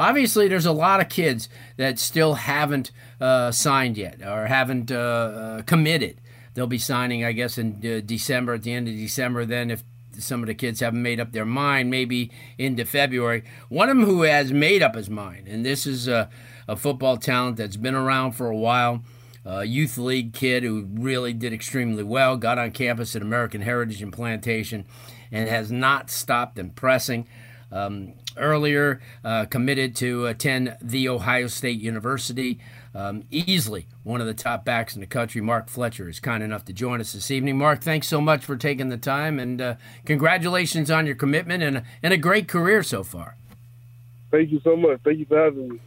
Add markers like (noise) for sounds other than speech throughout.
Obviously, there's a lot of kids that still haven't uh, signed yet or haven't uh, uh, committed. They'll be signing, I guess, in uh, December, at the end of December. Then, if some of the kids haven't made up their mind, maybe into February. One of them who has made up his mind, and this is a, a football talent that's been around for a while a youth league kid who really did extremely well, got on campus at American Heritage and Plantation, and has not stopped impressing. Um, earlier, uh, committed to attend The Ohio State University. Um, easily one of the top backs in the country. Mark Fletcher is kind enough to join us this evening. Mark, thanks so much for taking the time, and uh, congratulations on your commitment and, and a great career so far. Thank you so much. Thank you for having me.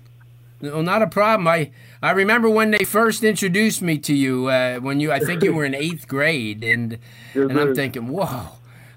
No, not a problem. I, I remember when they first introduced me to you. Uh, when you, I think you were in eighth grade, and yes, and I'm thinking, whoa.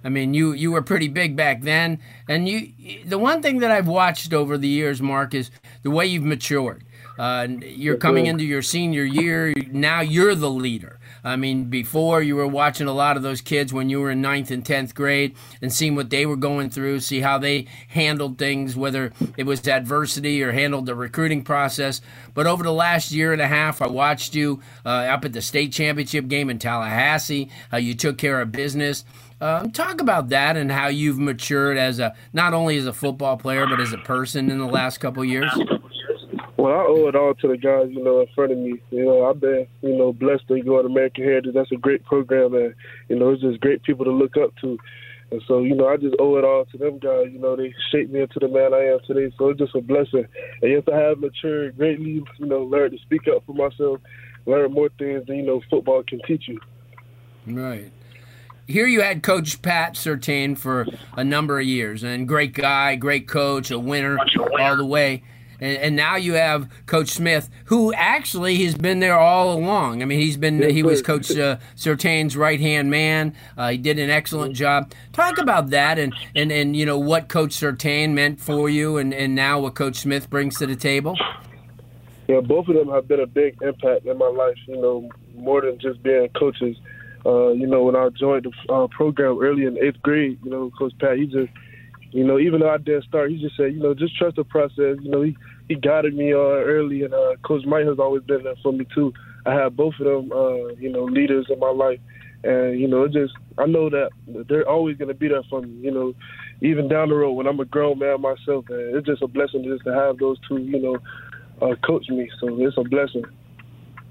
I mean, you you were pretty big back then, and you. The one thing that I've watched over the years, Mark, is the way you've matured. Uh, you're coming into your senior year. Now you're the leader. I mean, before you were watching a lot of those kids when you were in ninth and tenth grade and seeing what they were going through, see how they handled things, whether it was adversity or handled the recruiting process. But over the last year and a half, I watched you uh, up at the state championship game in Tallahassee. How you took care of business. Um, talk about that and how you've matured as a not only as a football player but as a person in the last couple years. Well, I owe it all to the guys, you know, in front of me. You know, I've been, you know, blessed to go to American Heritage. That's a great program, and you know, it's just great people to look up to. And so, you know, I just owe it all to them guys. You know, they shaped me into the man I am today. So it's just a blessing. And yes, I have matured greatly. You know, learned to speak up for myself, learn more things than you know football can teach you. Right here you had Coach Pat Surtain for a number of years, and great guy, great coach, a winner all the way. And, and, now you have Coach Smith, who actually has been there all along. I mean, he's been he was Coach uh, Surtain's right hand man. Uh, he did an excellent job. Talk about that and, and, and you know what Coach Surtain meant for you, and, and now what Coach Smith brings to the table. Yeah, both of them have been a big impact in my life. You know, more than just being coaches. Uh, you know, when I joined the uh, program early in eighth grade, you know, Coach Pat, he just you know, even though I didn't start, he just said, you know, just trust the process. You know, he he guided me uh, early, and uh, Coach Mike has always been there for me too. I have both of them, uh, you know, leaders in my life, and you know, it just I know that they're always going to be there for me. You know, even down the road when I'm a grown man myself, and it's just a blessing just to have those two, you know, uh, coach me. So it's a blessing.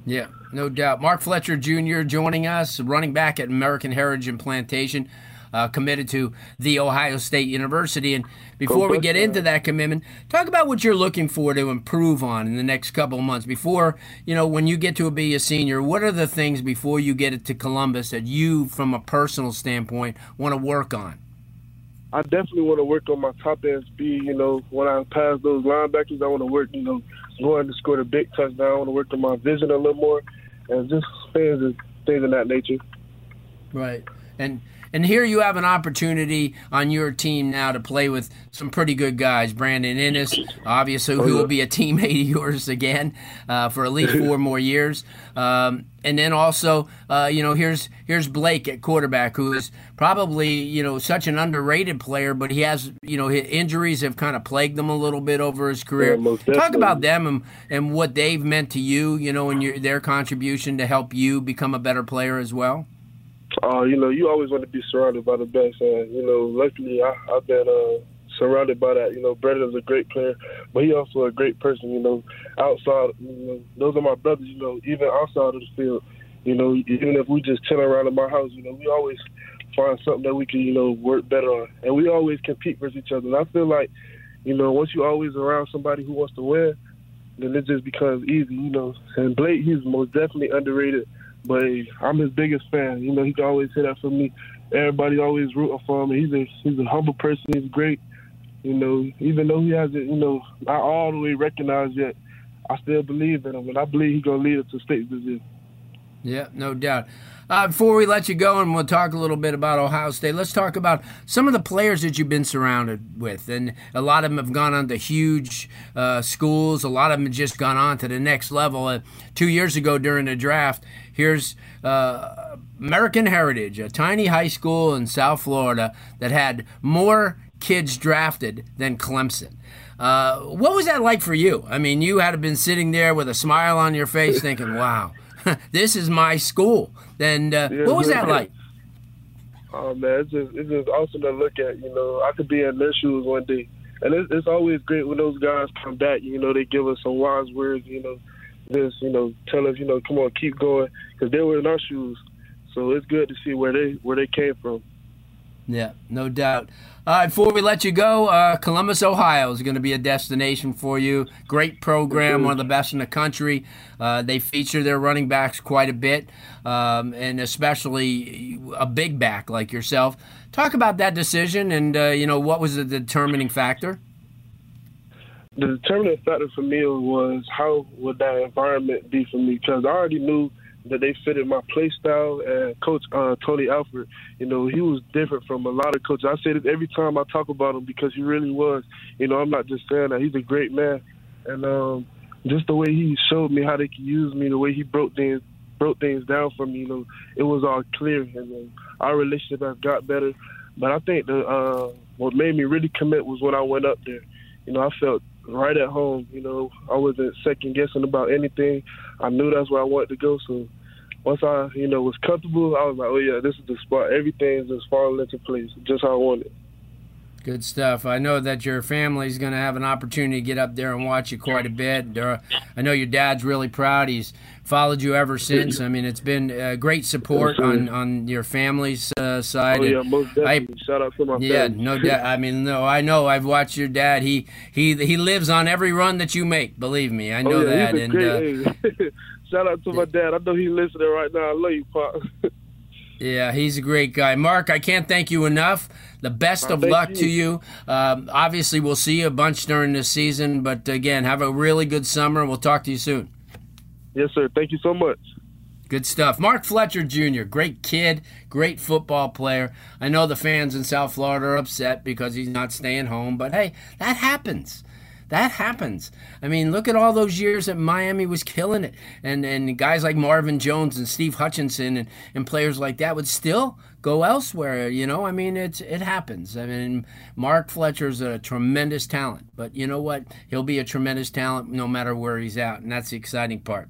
Yeah, no doubt. Mark Fletcher Jr. joining us, running back at American Heritage and Plantation uh, committed to the Ohio State University. And before we get into that commitment, talk about what you're looking for to improve on in the next couple of months. Before, you know, when you get to be a senior, what are the things before you get it to Columbus that you, from a personal standpoint, want to work on? I definitely want to work on my top end speed. You know, when I pass those linebackers, I want to work, you know, going to score the big touchdown. I want to work on my vision a little more and just things, things of that nature. Right. And and here you have an opportunity on your team now to play with some pretty good guys. Brandon Inniss, obviously, who will be a teammate of yours again uh, for at least (laughs) four more years. Um, and then also, uh, you know, here's here's Blake at quarterback, who is probably you know such an underrated player, but he has you know his injuries have kind of plagued him a little bit over his career. Yeah, Talk about them and, and what they've meant to you, you know, and your, their contribution to help you become a better player as well uh, you know, you always want to be surrounded by the best, and you know, luckily I, I've been uh, surrounded by that. You know, Brandon's a great player, but he also a great person. You know, outside, you know, those are my brothers. You know, even outside of the field, you know, even if we just chill around in my house, you know, we always find something that we can, you know, work better on, and we always compete versus each other. And I feel like, you know, once you're always around somebody who wants to win, then it just becomes easy. You know, and Blake, he's most definitely underrated but I'm his biggest fan. You know, he can always hit that for me. Everybody always rooting for him. He's a he's a humble person. He's great. You know, even though he hasn't, you know, not all the way recognized yet, I still believe in him, and I believe he's gonna lead us to state position. Yeah, no doubt. Uh, before we let you go, and we'll talk a little bit about Ohio State, let's talk about some of the players that you've been surrounded with. And a lot of them have gone on to huge uh, schools, a lot of them have just gone on to the next level. Uh, two years ago during the draft, here's uh, American Heritage, a tiny high school in South Florida that had more kids drafted than Clemson. Uh, what was that like for you? I mean, you had been sitting there with a smile on your face thinking, (laughs) wow. (laughs) this is my school. And uh, yeah, what was that like? Oh man, it's just it's just awesome to look at. You know, I could be in their shoes one day, and it's, it's always great when those guys come back. You know, they give us some wise words. You know, just you know tell us, you know, come on, keep going, because they were in our shoes. So it's good to see where they where they came from. Yeah, no doubt. Uh, before we let you go, uh, Columbus, Ohio is going to be a destination for you. Great program, one of the best in the country. Uh, they feature their running backs quite a bit, um, and especially a big back like yourself. Talk about that decision, and uh, you know what was the determining factor. The determining factor for me was how would that environment be for me because I already knew that they fitted my play style. And Coach uh, Tony Alford, you know, he was different from a lot of coaches. I say this every time I talk about him because he really was. You know, I'm not just saying that. He's a great man, and um, just the way he showed me how they could use me, the way he broke things broke things down for me, you know, it was all clear, and um, our relationship has got better. But I think the uh, what made me really commit was when I went up there. You know, I felt right at home. You know, I wasn't second guessing about anything. I knew that's where I wanted to go. So once I, you know, was comfortable, I was like, oh yeah, this is the spot. Everything's just falling into place, just how I wanted. Good stuff. I know that your family's going to have an opportunity to get up there and watch you quite a bit. I know your dad's really proud. He's followed you ever since. I mean, it's been uh, great support on, on your family's uh, side. Oh yeah, most definitely. I, Shout out to my family. yeah, family. no doubt. I mean, no, I know. I've watched your dad. He he he lives on every run that you make. Believe me, I know oh, yeah, that. and uh, (laughs) shout out to my dad. I know he's listening right now. I love you, Pop. (laughs) Yeah, he's a great guy. Mark, I can't thank you enough. The best of luck you. to you. Um, obviously, we'll see you a bunch during this season, but again, have a really good summer. We'll talk to you soon. Yes, sir. Thank you so much. Good stuff. Mark Fletcher Jr., great kid, great football player. I know the fans in South Florida are upset because he's not staying home, but hey, that happens. That happens. I mean, look at all those years that Miami was killing it. And and guys like Marvin Jones and Steve Hutchinson and, and players like that would still go elsewhere, you know? I mean, it's it happens. I mean, Mark Fletcher's a tremendous talent, but you know what? He'll be a tremendous talent no matter where he's at, and that's the exciting part.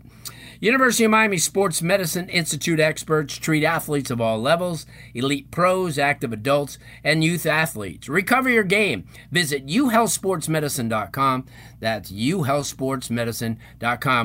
University of Miami Sports Medicine Institute experts treat athletes of all levels, elite pros, active adults, and youth athletes. Recover your game. Visit uhealthsportsmedicine.com. That's uhealthsportsmedicine.com.